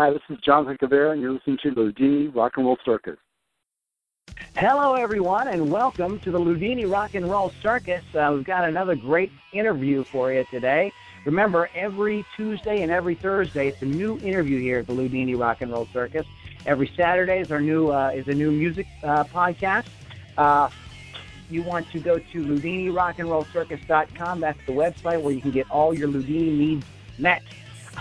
Hi, this is Jonathan Cavier, and you're listening to the Loudini Rock and Roll Circus. Hello, everyone, and welcome to the Loudini Rock and Roll Circus. Uh, we've got another great interview for you today. Remember, every Tuesday and every Thursday, it's a new interview here at the Loudini Rock and Roll Circus. Every Saturday is our new uh, is a new music uh, podcast. Uh, you want to go to LoudiniRockandRollCircus.com. That's the website where you can get all your Loudini needs met.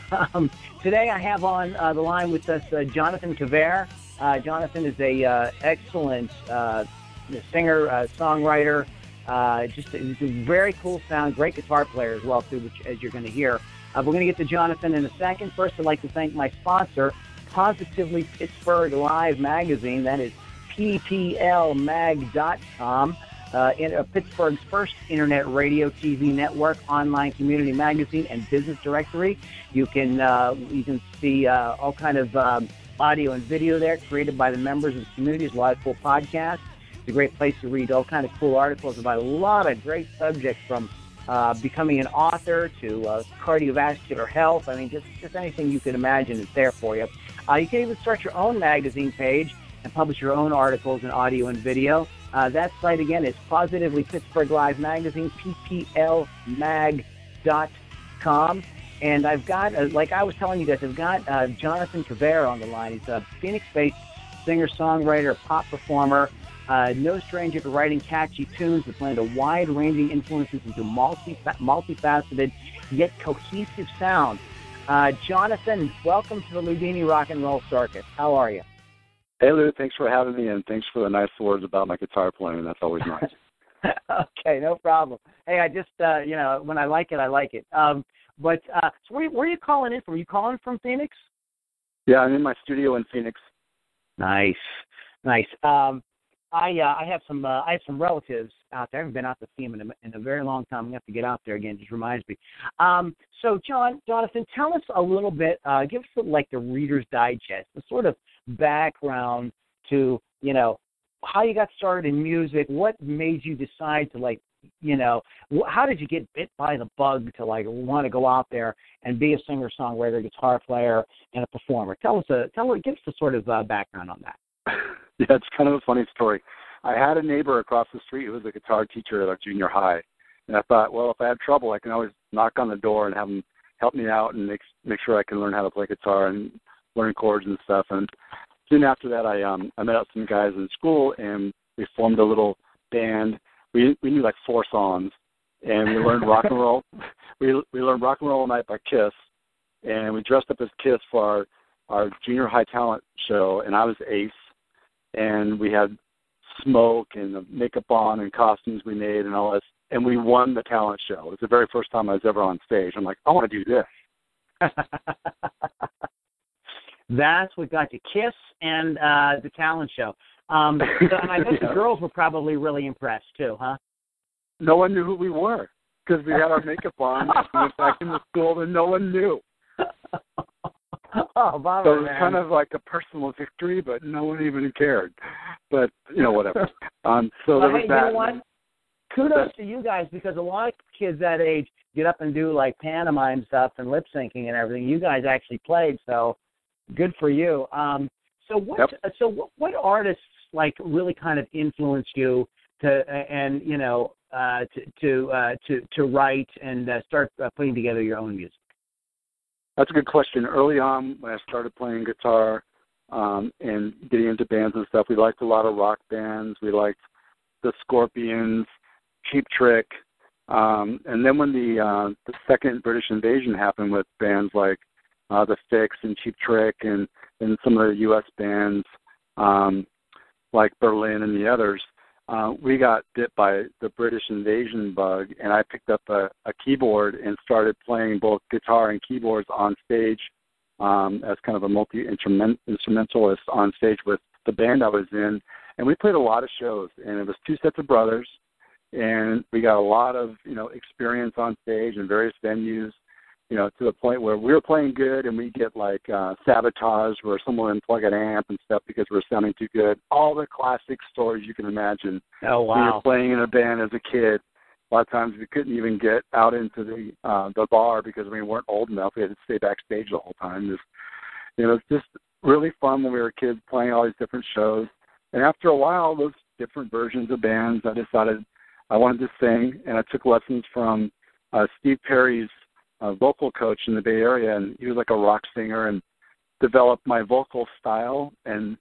Um, today I have on uh, the line with us uh, Jonathan Cavier. Uh, Jonathan is a uh, excellent uh, singer, uh, songwriter. Just a, a very cool sound, great guitar player as well, too, which as you're going to hear. We're going to get to Jonathan in a second. First, I'd like to thank my sponsor, Positively Pittsburgh Live Magazine. That is pplmag.com uh, in, uh, Pittsburgh's first internet radio, TV network, online community magazine, and business directory. You can uh, you can see uh, all kind of um, audio and video there, created by the members of the community. There's a lot of cool podcasts. It's a great place to read all kind of cool articles about a lot of great subjects from. Uh, becoming an author to uh, cardiovascular health. I mean, just just anything you can imagine is there for you. You can even start your own magazine page and publish your own articles in audio and video. Uh, that site again is Positively Pittsburgh Live Magazine, pplmag.com. And I've got, uh, like I was telling you guys, I've got uh, Jonathan Cavier on the line. He's a Phoenix-based singer-songwriter, pop performer. Uh, no stranger to writing catchy tunes that blend a wide-ranging influences into multi multifaceted yet cohesive sound. Uh, Jonathan, welcome to the Loudini Rock and Roll Circus. How are you? Hey, Lou, thanks for having me, and thanks for the nice words about my guitar playing. That's always nice. okay, no problem. Hey, I just, uh, you know, when I like it, I like it. Um, but uh, so where, where are you calling in from? Are you calling from Phoenix? Yeah, I'm in my studio in Phoenix. Nice, nice. Um, I uh, I have some uh, I have some relatives out there. I haven't been out to see them in a, in a very long time. I'm gonna have to get out there again. Just reminds me. Um, so, John, Jonathan, tell us a little bit. Uh, give us like the Reader's Digest, the sort of background to you know how you got started in music. What made you decide to like you know how did you get bit by the bug to like want to go out there and be a singer songwriter guitar player and a performer? Tell us a tell us give us a sort of uh, background on that. Yeah it's kind of a funny story. I had a neighbor across the street who was a guitar teacher at our junior high and i thought well if i have trouble i can always knock on the door and have him help me out and make make sure i can learn how to play guitar. And learn chords and stuff and soon after that i um i met up some guys in school and we formed a little band we we knew like four songs, and we learned rock and roll. We we learned rock and roll all night by Kiss, and we dressed up as Kiss for our our junior high talent show, and I was Ace, and we had smoke and the makeup on and costumes we made and all this, and we won the talent show. It was the very first time I was ever on stage. I'm like, I want to do this. That's what got you Kiss and uh the talent show. Um, so, and I bet the girls were probably really impressed too, huh? No one knew who we were because we had our makeup on. we went back into school and no one knew. oh, bummer, so it was man. kind of like a personal victory, but no one even cared. But you know, whatever. Um, so well, there was hey, that. You know what? Kudos to you guys because a lot of kids that age get up and do like pantomime stuff and lip syncing and everything. You guys actually played, so good for you. Um, so what? Yep. So what, what artists like really kind of influenced you to and you know uh, to to uh, to to write and uh, start uh, putting together your own music? That's a good question. Early on, when I started playing guitar um, and getting into bands and stuff, we liked a lot of rock bands. We liked the Scorpions, Cheap Trick, um, and then when the uh, the second British invasion happened with bands like uh, the Fixx and Cheap Trick and and some of the U.S. bands, um, like Berlin and the others, uh, we got bit by the British invasion bug, and I picked up a, a keyboard and started playing both guitar and keyboards on stage um, as kind of a multi instrumentalist on stage with the band I was in, and we played a lot of shows. And it was two sets of brothers, and we got a lot of you know experience on stage in various venues. You know, to the point where we were playing good, and we get like uh, sabotage, where someone unplug an amp and stuff because we're sounding too good. All the classic stories you can imagine. Oh wow! We were playing in a band as a kid. A lot of times we couldn't even get out into the uh, the bar because we weren't old enough. We had to stay backstage the whole time. Just, you know, it's just really fun when we were kids playing all these different shows. And after a while, those different versions of bands, I decided I wanted to sing, and I took lessons from uh, Steve Perry's uh, vocal coach in the Bay Area, and he was like a rock singer, and developed my vocal style. And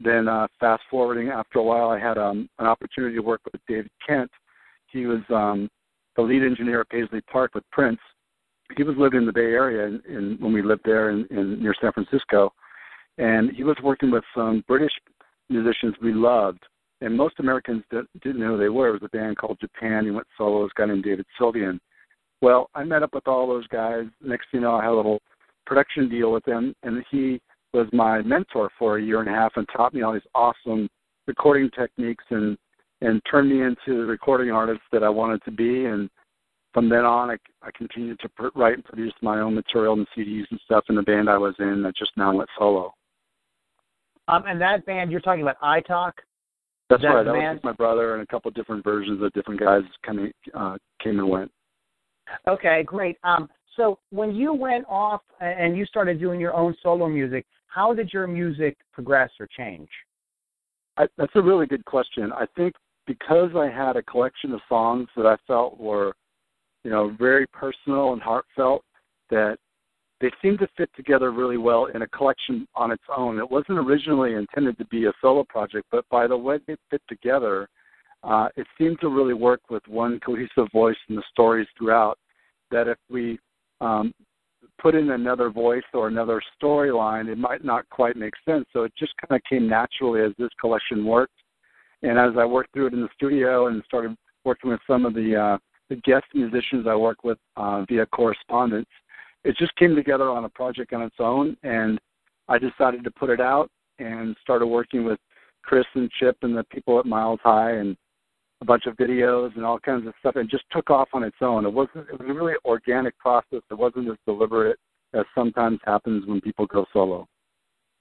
then uh, fast forwarding, after a while, I had um, an opportunity to work with David Kent. He was um, the lead engineer at Paisley Park with Prince. He was living in the Bay Area, in, in, when we lived there in, in near San Francisco, and he was working with some British musicians we loved and most Americans didn't know who they were. It was a band called Japan. He went solo. This guy named David Sylvian. Well, I met up with all those guys. Next thing you know, I had a little production deal with him, and he was my mentor for a year and a half and taught me all these awesome recording techniques and and turned me into the recording artist that I wanted to be. And from then on, I, I continued to pr- write and produce my own material and CDs and stuff in the band I was in that just now went solo. Um, and that band you're talking about, I Talk. That's right. That was my brother and a couple of different versions of different guys coming uh, came and went. Okay, great. Um, so when you went off and you started doing your own solo music, how did your music progress or change? I, that's a really good question. I think because I had a collection of songs that I felt were, you know, very personal and heartfelt, that they seemed to fit together really well in a collection on its own. It wasn't originally intended to be a solo project, but by the way they fit together, uh, it seemed to really work with one cohesive voice in the stories throughout. That if we um, put in another voice or another storyline, it might not quite make sense. So it just kind of came naturally as this collection worked. And as I worked through it in the studio and started working with some of the uh, the guest musicians I work with uh, via correspondence, it just came together on a project on its own, and I decided to put it out and started working with Chris and Chip and the people at Miles High and a bunch of videos and all kinds of stuff. and just took off on its own. It wasn't. It was a really organic process. It wasn't as deliberate as sometimes happens when people go solo.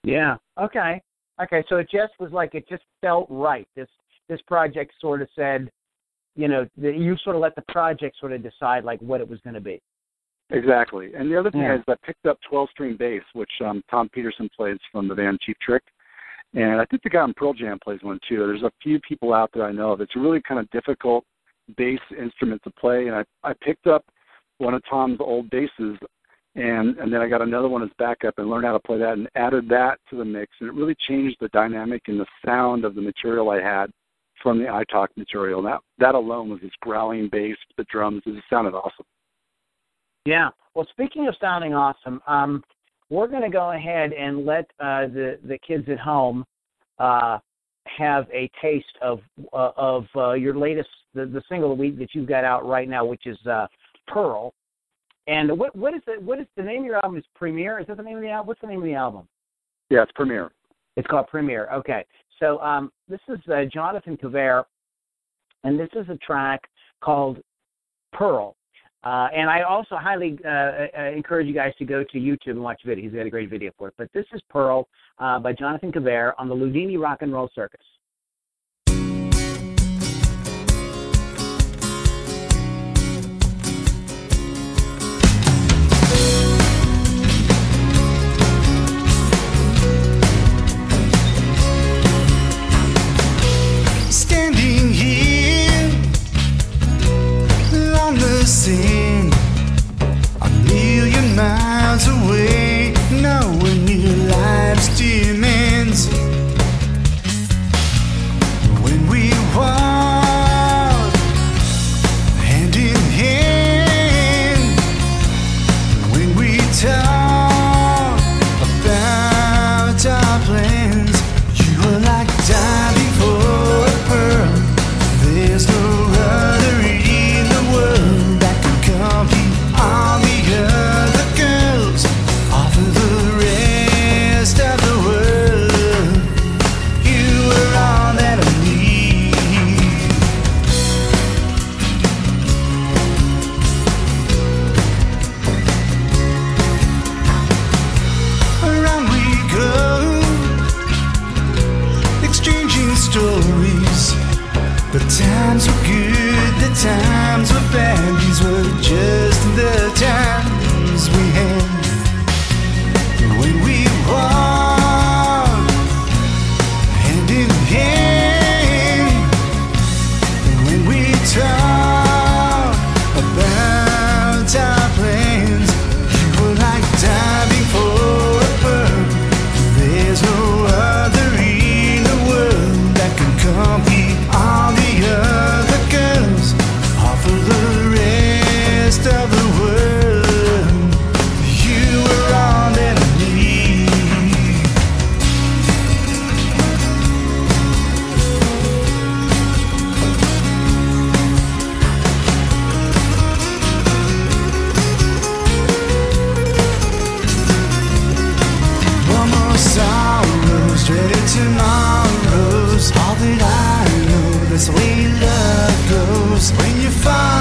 Yeah. Okay. Okay. So it just was like it just felt right. This this project sort of said, you know, the, you sort of let the project sort of decide like what it was going to be. Exactly. And the other thing yeah. is I picked up 12 string bass, which um, Tom Petersson plays from the band Cheap Trick. And I think the guy in Pearl Jam plays one too. There's a few people out there I know of. It's a really kind of difficult bass instrument to play. And I, I picked up one of Tom's old basses and and then I got another one as backup and learned how to play that and added that to the mix and it really changed the dynamic and the sound of the material I had from the iTalk material. That that alone was this growling bass, the drums, it just sounded awesome. Yeah. Well, speaking of sounding awesome, um, we're going to go ahead and let uh, the the kids at home uh, have a taste of uh, of uh, your latest the, the single week that you've got out right now, which is uh, Pearl. And what what is the what is the name of your album? Is Premiere? Is that the name of the album? What's the name of the album? Yeah, it's Premiere. It's called Premiere. Okay. So um, this is uh, Jonathan Cavier, and this is a track called Pearl. Uh, and I also highly uh, uh, encourage you guys to go to YouTube and watch video. He's got a great video for it. But this is Pearl uh, by Jonathan Cavier on the Loudini Rock and Roll Circus. town When you follow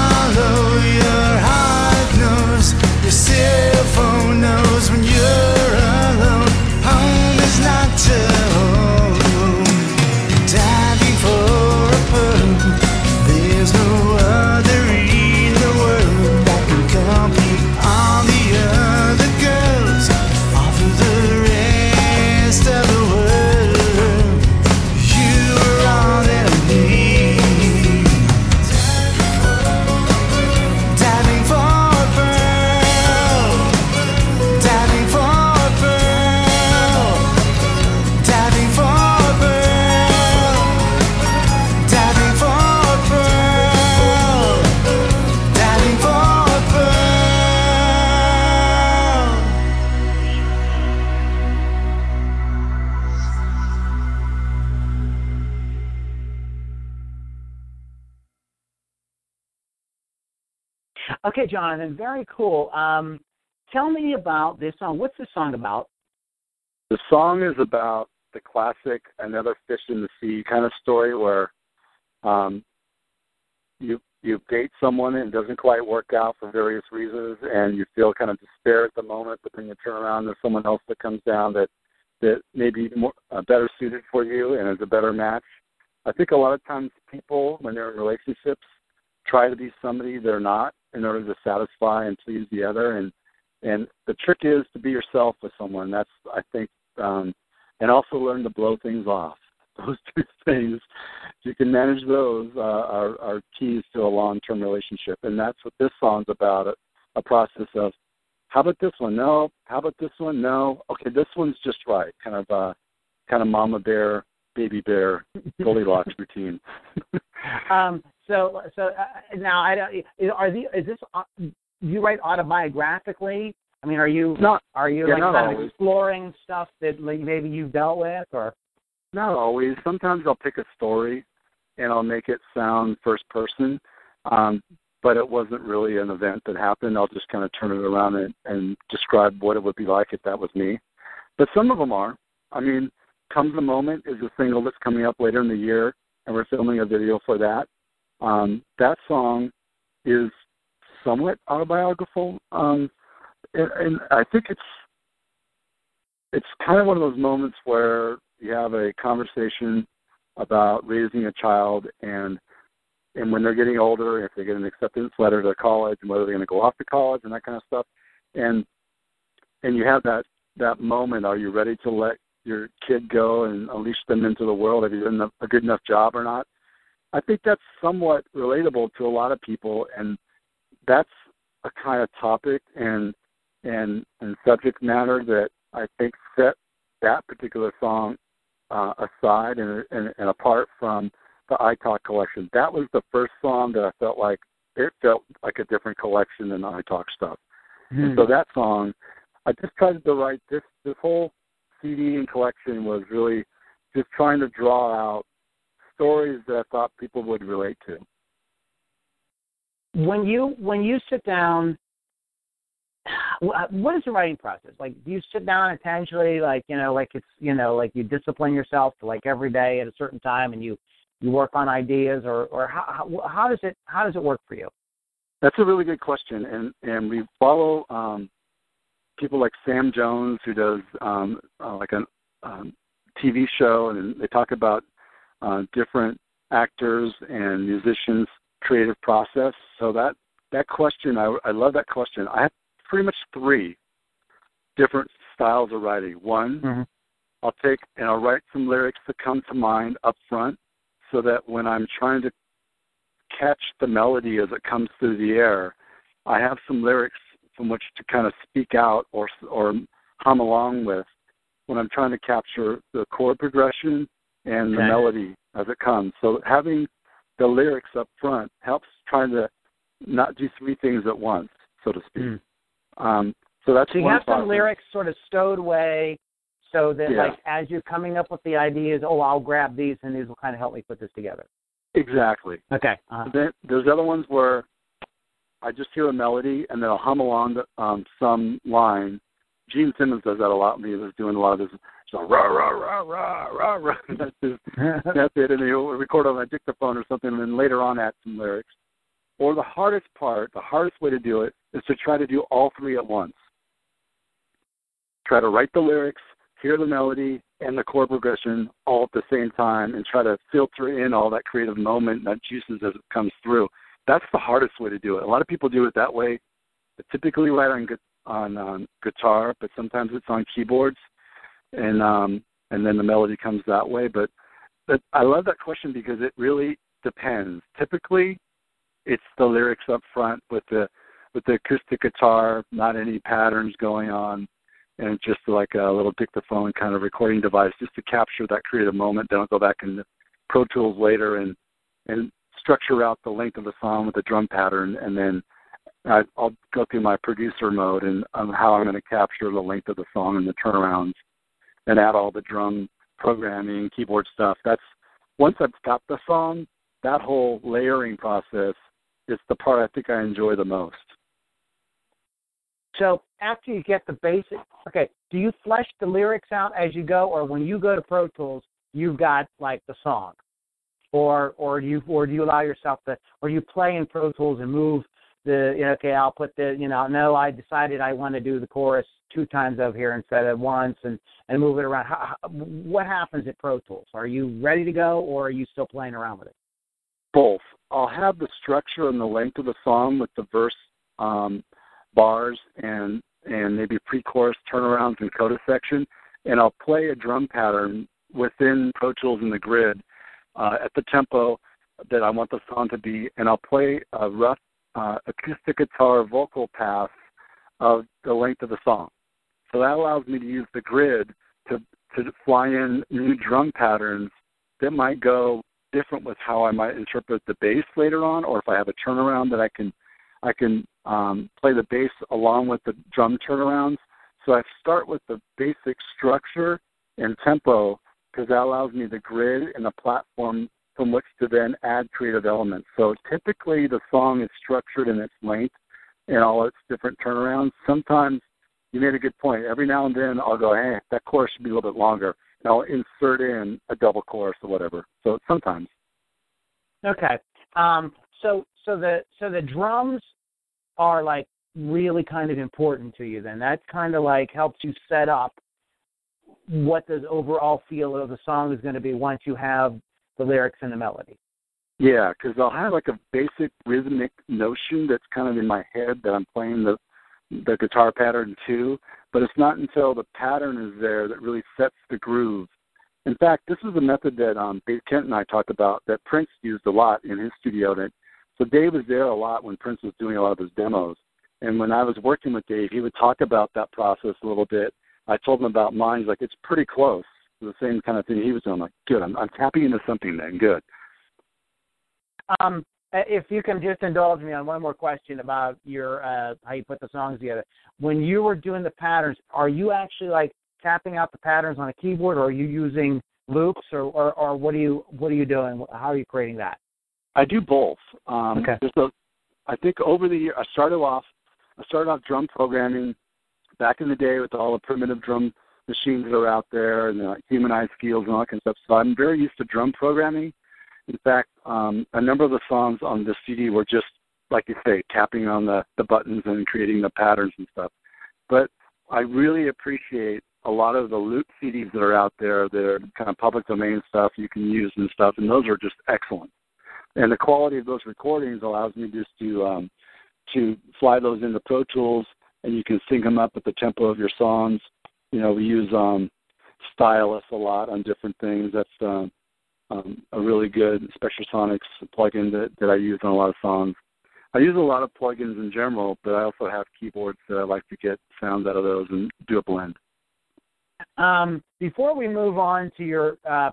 Okay, Jonathan, very cool. Um, tell me about this song. What's this song about? The song is about the classic "another fish in the sea" kind of story, where um, you you date someone and it doesn't quite work out for various reasons, and you feel kind of despair at the moment, but then you turn around and there's someone else that comes down that that may be more uh, better suited for you and is a better match. I think a lot of times people, when they're in relationships, try to be somebody they're not in order to satisfy and please the other, and and the trick is to be yourself with someone. That's I think, um, and also learn to blow things off. Those two things, if you can manage those, uh, are, are keys to a long-term relationship, and that's what this song's about. A, a process of, how about this one? No. How about this one? No. Okay, this one's just right. Kind of, uh, kind of mama bear, baby bear, Goldilocks routine. Um, so, so uh, now I don't. Are the is this? Uh, do you write autobiographically? I mean, are you Not- are you yeah, like kind of exploring stuff that like, maybe you've dealt with, or Not always. Sometimes I'll pick a story and I'll make it sound first person, um, but it wasn't really an event that happened. I'll just kind of turn it around and, and describe what it would be like if that was me. But some of them are. I mean, Comes the Moment is a single that's coming up later in the year, and we're filming a video for that. Um, that song is somewhat autobiographical, um, and, and I think it's it's kind of one of those moments where you have a conversation about raising a child and and when they're getting older, if they get an acceptance letter to college and whether they're going to go off to college and that kind of stuff, and and you have that that moment. Are you ready to let your kid go and unleash them into the world? Have you done a good enough job or not? I think that's somewhat relatable to a lot of people, and that's a kind of topic and and and subject matter that I think set that particular song uh, aside and, and and apart from the iTalk collection. That was the first song that I felt like it felt like a different collection than the iTalk stuff. And so that song, I just tried to write this this whole CD and collection was really just trying to draw out stories that I thought people would relate to. when you when you sit down what is the writing process like do you sit down intentionally like you know like it's you know like you discipline yourself to like every day at a certain time and you you work on ideas or or how how, does it how does it work for you That's a really good question, and and we follow um, people like Sam Jones, who does um, uh, like a um, TV show, and they talk about uh, different actors and musicians creative process. So that that question, I, I love that question. I have pretty much three different styles of writing. One, Mhm. I'll take and I'll write some lyrics that come to mind up front, so that when I'm trying to catch the melody as it comes through the air, I have some lyrics from which to kind of speak out or or hum along with when I'm trying to capture the chord progression and the melody as it comes. So having the lyrics up front helps trying to not do three things at once, so to speak. Mm. Um, so that's So you have some lyrics sort of stowed away so that Yeah. like as you're coming up with the ideas, oh I'll grab these and these will kind of help me put this together. Exactly. Okay. Uh-huh. Then there's other ones where I just hear a melody and then I'll hum along the, um, some line. Gene Simmons does that a lot when he was doing a lot of this. So rah rah rah rah rah rah. That's his, that's it, and he'll record on a dictaphone or something, and then later on add some lyrics. Or the hardest part, the hardest way to do it, is to try to do all three at once. Try to write the lyrics, hear the melody, and the chord progression all at the same time, and try to filter in all that creative moment, that juices as it comes through. That's the hardest way to do it. A lot of people do it that way. They typically write on on um, guitar, but sometimes it's on keyboards, and um, and then the melody comes that way. But but I love that question because it really depends. Typically, it's the lyrics up front with the with the acoustic guitar, not any patterns going on, and just like a little dictaphone kind of recording device, just to capture that creative moment. Then I'll go back into Pro Tools later and and structure out the length of the song with a drum pattern, and then I, I'll go through my producer mode and um, how I'm going to capture the length of the song and the turnarounds, and add all the drum programming, keyboard stuff. That's once I've got the song, that whole layering process is the part I think I enjoy the most. So after you get the basic, okay, do you flesh the lyrics out as you go, or when you go to Pro Tools, you've got like the song, or or do you or do you allow yourself to, or you play in Pro Tools and move the, you know, okay, I'll put the, you know, no, I decided I want to do the chorus two times over here instead of once, and and move it around. How, what happens at Pro Tools? Are you ready to go, or are you still playing around with it? Both. I'll have the structure and the length of the song with the verse um, bars and and maybe pre-chorus turnarounds and coda section, and I'll play a drum pattern within Pro Tools in the grid uh, at the tempo that I want the song to be, and I'll play a rough uh, acoustic guitar vocal path of the length of the song. So that allows me to use the grid to to fly in new drum patterns that might go different with how I might interpret the bass later on, or if I have a turnaround that I can I can um, play the bass along with the drum turnarounds. So I start with the basic structure and tempo because that allows me the grid and the platform from which to then add creative elements. So typically the song is structured in its length and all its different turnarounds. Sometimes you made a good point. Every now and then I'll go, hey, that chorus should be a little bit longer. And I'll insert in a double chorus or whatever. So sometimes. Okay. Um, so so the so the drums are like really kind of important to you. Then that kind of like helps you set up what the overall feel of the song is going to be once you have the lyrics and the melody. Yeah, because I'll have like a basic rhythmic notion that's kind of in my head that I'm playing the the guitar pattern too, but it's not until the pattern is there that really sets the groove. In fact, this is a method that um, Dave Kent and I talked about that Prince used a lot in his studio. That so Dave was there a lot when Prince was doing a lot of his demos, and when I was working with Dave, he would talk about that process a little bit. I told him about mine. He's like, it's pretty close the same kind of thing he was doing. I'm like, good. I'm, I'm tapping into something then. Good. Um, if you can just indulge me on one more question about your uh, how you put the songs together. When you were doing the patterns, are you actually like tapping out the patterns on a keyboard, or are you using loops, or or, or what are you what are you doing? How are you creating that? I do both. Um, Okay. There's a, I think over the year, I started off, I started off drum programming back in the day with all the primitive drum machines that are out there and the humanized fields and all that kind of stuff. So I'm very used to drum programming. In fact, um, a number of the songs on the CD were just, like you say, tapping on the, the buttons and creating the patterns and stuff. But I really appreciate a lot of the loop CDs that are out there that are kind of public domain stuff you can use and stuff, and those are just excellent. and the quality of those recordings allows me just to um, to fly those into Pro Tools, and you can sync them up with the tempo of your songs. You know, we use um, Stylus a lot on different things. That's um, um, a really good Spectrasonics plugin that, that I use on a lot of songs. I use a lot of plugins in general, but I also have keyboards that I like to get sounds out of those and do a blend. Um, before we move on to your uh,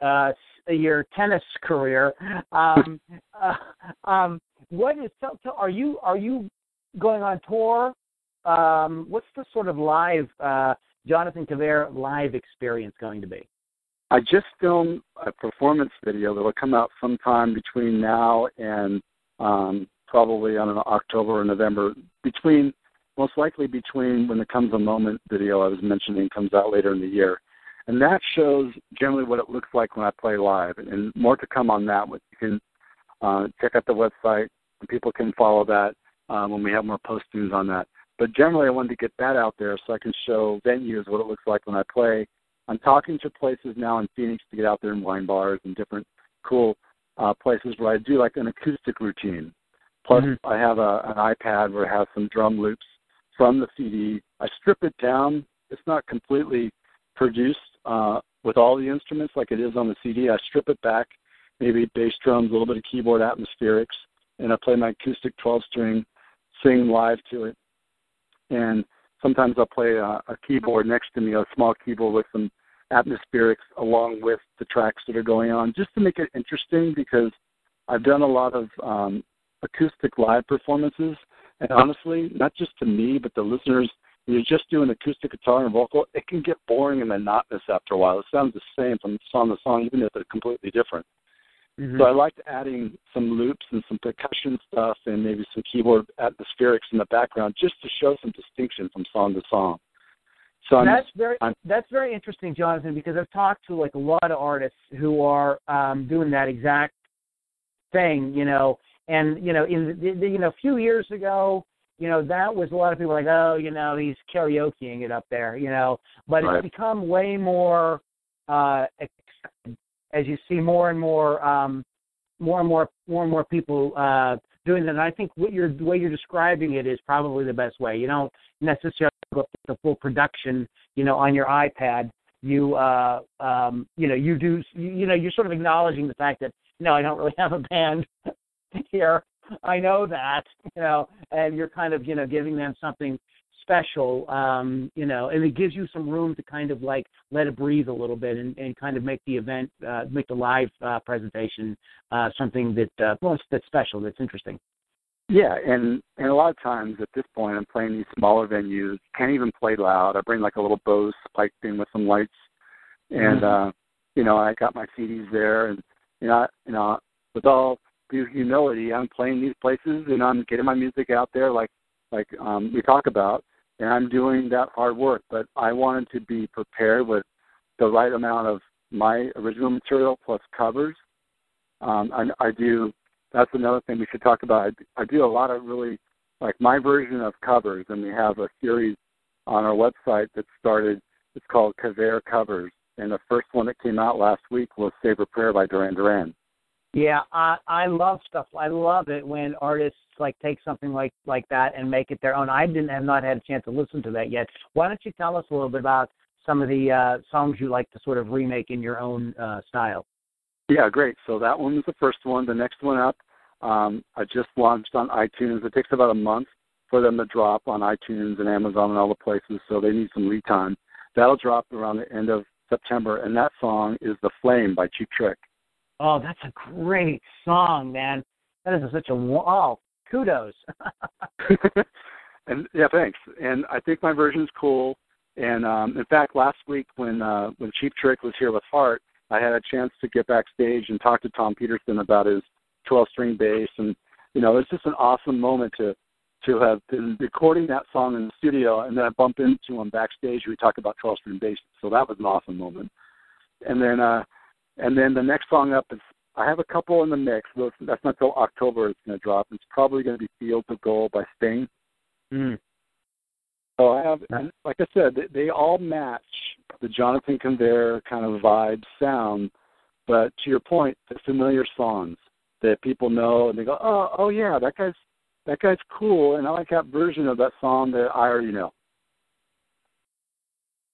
uh, your tennis career, um, uh, um, what is tell, tell, are you are you going on tour? Um, what's the sort of live uh, Jonathan Cavier live experience going to be? I just filmed a performance video that will come out sometime between now and um, probably on October or November. Between most likely between when the Comes a Moment video I was mentioning comes out later in the year. And that shows generally what it looks like when I play live. And more to come on that. You can uh, check out the website, and people can follow that um, when we have more postings on that. But generally, I wanted to get that out there so I can show venues what it looks like when I play. I'm talking to places now in Phoenix to get out there in wine bars and different cool uh, places where I do like an acoustic routine. Plus, mm-hmm. I have a, an iPad where it has some drum loops from the CD. I strip it down. It's not completely produced uh, with all the instruments like it is on the CD. I strip it back, maybe bass drums, a little bit of keyboard atmospherics, and I play my acoustic 12 string, sing live to it. And sometimes I'll play a, a keyboard next to me, a small keyboard with some atmospherics along with the tracks that are going on, just to make it interesting because I've done a lot of um, acoustic live performances and honestly, not just to me, but the listeners, when you're just doing acoustic guitar and vocal, it can get boring and monotonous after a while. It sounds the same from song to song, even if they're completely different. Mm-hmm. So I liked adding some loops and some percussion stuff and maybe some keyboard atmospherics in the background just to show some distinction from song to song. So I'm, that's very I'm, that's very interesting, Jonathan, because I've talked to like a lot of artists who are um, doing that exact thing, you know, and you know, in the, the, you know, a few years ago, you know, that was a lot of people like, oh, you know, he's karaokeing it up there, you know. But right. it's become way more uh as you see more and more um more and more more and more people uh doing that. And I think what you're the way you're describing it is probably the best way. You don't necessarily go the full production, you know, on your iPad. You uh um you know, you do you know, you're sort of acknowledging the fact that no, I don't really have a band. here. I know that, you know, and you're kind of, you know, giving them something special, um, you know, and it gives you some room to kind of like let it breathe a little bit and, and kind of make the event, uh, make the live uh, presentation uh, something that, uh, well, that's special, that's interesting. Yeah, and and a lot of times at this point, I'm playing these smaller venues. Can't even play loud. I bring like a little Bose spike thing with some lights, and mm-hmm. uh, you know, I got my CDs there, and you know, you know, with all due humility. I'm playing these places and I'm getting my music out there, like like um, we talk about, and I'm doing that hard work. But I wanted to be prepared with the right amount of my original material plus covers. Um, I, I do. That's another thing we should talk about. I, I do a lot of really like my version of covers, and we have a series on our website that started. It's called Cavier Covers, and the first one that came out last week was "Save a Prayer" by Duran Duran. Yeah, I I love stuff. I love it when artists like take something like like that and make it their own. I didn't have not had a chance to listen to that yet. Why don't you tell us a little bit about some of the uh, songs you like to sort of remake in your own uh, style? Yeah, great. So that one was the first one. The next one up, um, I just launched on iTunes. It takes about a month for them to drop on iTunes and Amazon and all the places, so they need some lead time. That'll drop around the end of September, and that song is "The Flame" by Cheap Trick. Oh, that's a great song, man. That is such a wow. kudos. and yeah, thanks. And I think my version's cool. And um, in fact, last week when uh, when Cheap Trick was here with Heart, I had a chance to get backstage and talk to Tom Petersson about his 12-string bass, and you know, it's just an awesome moment to to have been recording that song in the studio, and then I bump into him backstage. We talk about 12-string bass, so that was an awesome moment. And then uh, and then the next song up is I have a couple in the mix. That's not till October it's going to drop. It's probably going to be "Fields of Gold" by Sting. Mm. So I have, and like I said, they, they all match the Jonathan Cavier kind of vibe sound. But to your point, the familiar songs. that people know and they go, oh, oh yeah, that guy's that guy's cool, and I like that version of that song that I already know.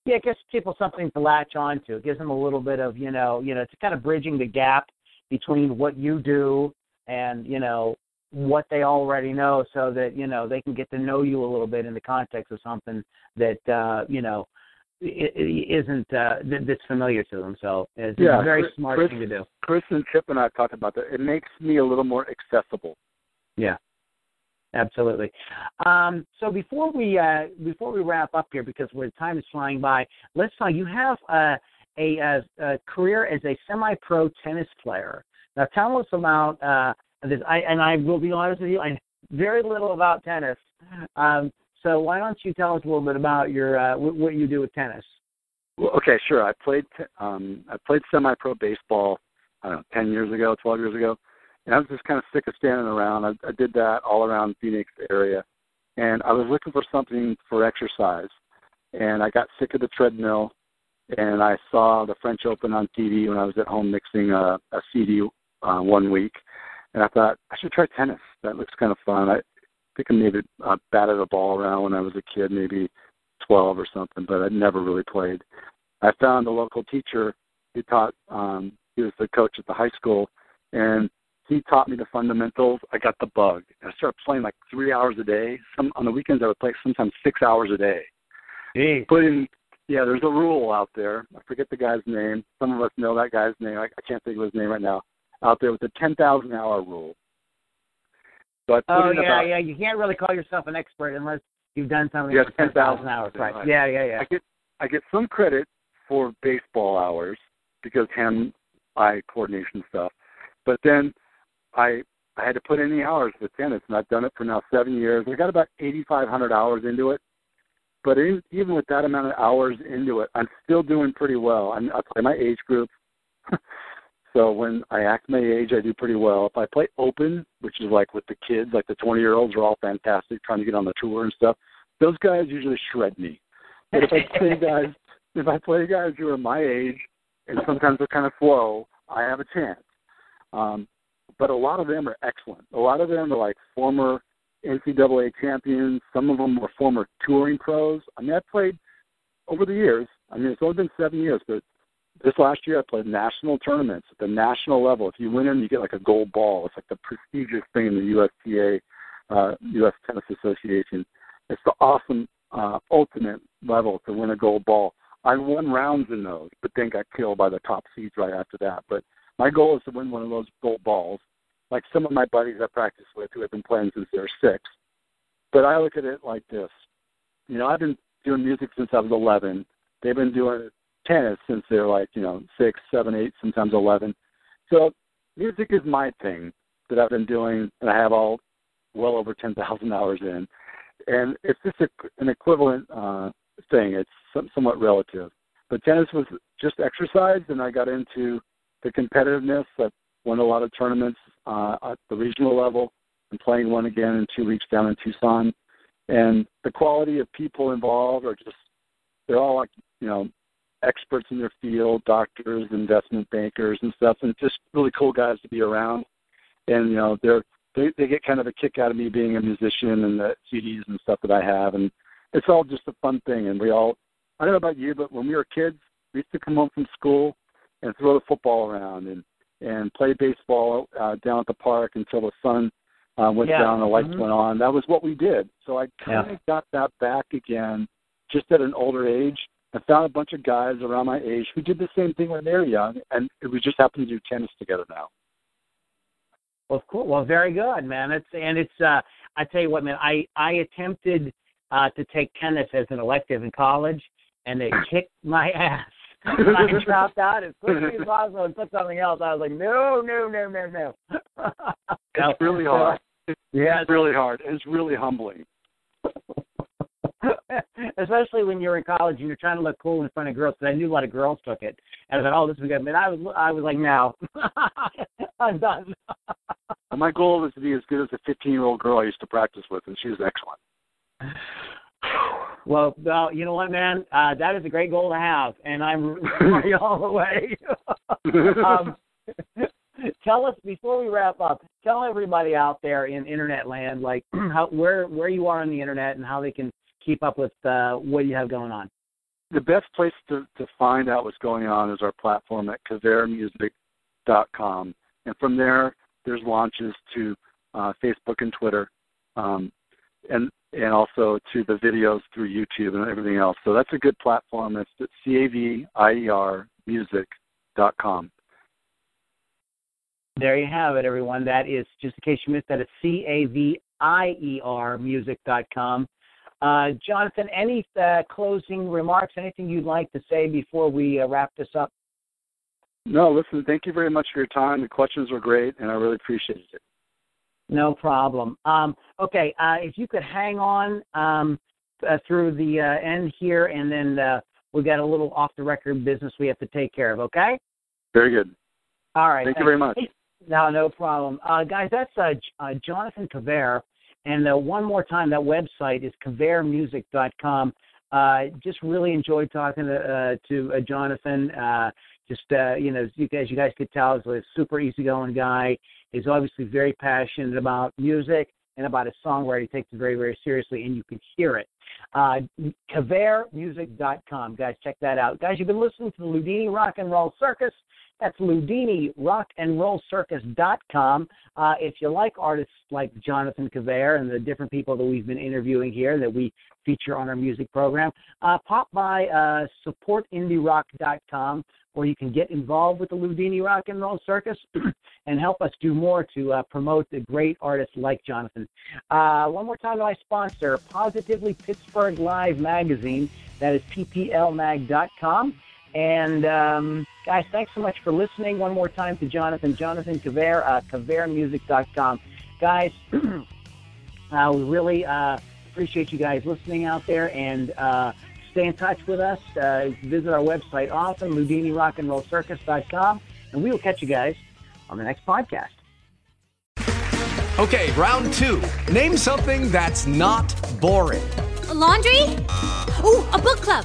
Yeah, it gives people something to latch on to. It gives them a little bit of, you know, you know, it's kind of bridging the gap between what you do and, you know, what they already know so that, you know, they can get to know you a little bit in the context of something that uh, you know, isn't uh that's familiar to them. So it's, Yeah, a very Chris- smart Chris- thing to do. Chris and Chip and I talked about that. It makes me a little more accessible. Yeah, absolutely. Um, so before we uh, before we wrap up here, because we're, time is flying by, let's talk. You have uh, a, a, a career as a semi-pro tennis player. Now, tell us about uh, this. I and I will be honest with you, I know very little about tennis. Um, so why don't you tell us a little bit about your uh, what, what you do with tennis? Well, okay, sure. I played t- um I played semi-pro baseball. I don't know, ten years ago, twelve years ago, and I was just kind of sick of standing around. I, I did that all around Phoenix area, and I was looking for something for exercise, and I got sick of the treadmill, and I saw the French Open on TV when I was at home mixing a, a CD uh, one week, and I thought I should try tennis. That looks kind of fun. I think I maybe uh, batted a ball around when I was a kid, maybe 12 or something, but I'd never really played. I found a local teacher who taught, um, he was the coach at the high school, and he taught me the fundamentals. I got the bug. I started playing like three hours a day. Some on the weekends I would play sometimes six hours a day. Gee. Put in, yeah, there's a rule out there. I forget the guy's name. Some of us know that guy's name. I, I can't think of his name right now. Out there with the 10,000 hour rule. So I put Oh in yeah, about, yeah. You can't really call yourself an expert unless you've done something Yeah, for ten 10,000 thousand hours, right? Yeah, yeah, yeah. I get I get some credit for baseball hours because hand eye coordination stuff. But then I I had to put in the hours with tennis and I've done it for now seven years. I got about eighty five hundred hours into it. But in, even with that amount of hours into it, I'm still doing pretty well. I'm, I play my age group. so when I act my age, I do pretty well. If I play open, which is like with the kids, like the 20 year olds are all fantastic, trying to get on the tour and stuff. Those guys usually shred me. But if I play guys, if I play guys who are my age and sometimes they're kind of slow, I have a chance. Um, but a lot of them are excellent. A lot of them are like former NCAA champions. Some of them were former touring pros. I mean, I played over the years. I mean, it's only been seven years, but this last year I played national tournaments at the national level. If you win them, you get like a gold ball. It's like the prestigious thing in the USTA, uh, U.S. Tennis Association. It's the awesome uh, ultimate level to win a gold ball. I won rounds in those, but then got killed by the top seeds right after that. But my goal is to win one of those gold balls, like some of my buddies I practice with who have been playing since they were six. But I look at it like this. You know, I've been doing music since I was 11. They've been doing tennis since they're like, you know, six, seven, eight, sometimes 11. So music is my thing that I've been doing, and I have all well over 10,000 hours in. And it's just a, an equivalent uh, thing. It's some, somewhat relative. But tennis was just exercise, and I got into the competitiveness. I won a lot of tournaments uh, at the regional level. I'm playing one again in two weeks down in Tucson. And the quality of people involved are just, they're all like, you know, experts in their field, doctors, investment bankers and stuff, and just really cool guys to be around. And, you know, they're, they, they get kind of a kick out of me being a musician and the CDs and stuff that I have. And it's all just a fun thing. And we all, I don't know about you, but when we were kids, we used to come home from school and throw the football around and, and play baseball uh, down at the park until the sun uh, went Yeah. down and the lights Mhm. went on. That was what we did. So I kind of Yeah. got that back again just at an older age. I found a bunch of guys around my age who did the same thing when they were young, and we just happened to do tennis together now. Well, cool. Well, very good, man. It's and it's. uh I tell you what, man. I I attempted uh to take tennis as an elective in college, and it kicked my ass. I dropped out as quickly as possible and took something else. I was like, no, no, no, no, no. It's really hard. Yeah, It's really hard. It's really humbling. especially when you're in college and you're trying to look cool in front of girls. Because I knew a lot of girls took it, and I was like, "Oh, this is good." But I was, I was like, "No, I'm done." And my goal was to be as good as a 15 year old girl I used to practice with, and she was excellent. Well, well, you know what, man? Uh, that is a great goal to have, and I'm rooting for you all the way. um, tell us before we wrap up. Tell everybody out there in internet land, like how where where you are on the internet and how they can keep up with uh, what you have going on. The best place to, to find out what's going on is our platform at caviermusic.com. And from there, there's launches to uh, Facebook and Twitter, um, and and also to the videos through YouTube and everything else. So that's a good platform. It's at C-A-V-I-E-R music.com. There you have it, everyone. That is, just in case you missed that, it's C-A-V-I-E-R music.com. Uh, Jonathan, any uh, closing remarks, anything you'd like to say before we uh, wrap this up? No, listen, thank you very much for your time. The questions were great, and I really appreciated it. No problem. Um, okay, uh, if you could hang on um, uh, through the uh, end here, and then uh, we got a little off the record business we have to take care of. Okay. Very good. All right. Thank you very much. No, no problem, uh, guys. That's uh, uh, Jonathan Cavier, and uh, one more time, that website is caviermusic.com. Uh, just really enjoyed talking to uh, to uh, Jonathan. Uh, just you know, you you guys could tell, he's a super easygoing guy. He's obviously very passionate about music and about his songwriting. He takes it very, very seriously, and you can hear it. Uh, CavierMusic.com. Guys, check that out. Guys, you've been listening to the Loudini Rock and Roll Circus. That's Loudini Rock and Roll Circus.com. Uh, if you like artists like Jonathan Cavier and the different people that we've been interviewing here that we feature on our music program, uh, pop by uh, supportindierock.com where you can get involved with the Loudini Rock and Roll Circus and help us do more to uh, promote the great artists like Jonathan. Uh, one more time, my sponsor, Positively Pittsburgh Live Magazine. That is pplmag.com. And um, guys, thanks so much for listening. One more time to Jonathan, Jonathan Cavier, uh, caviermusic.com. Guys, uh, we really uh, appreciate you guys listening out there and uh, stay in touch with us. Uh, visit our website often, LoudiniRockandRollCircus.com, and we will catch you guys on the next podcast. Okay, round two. Name something that's not boring. A laundry? Ooh, a book club.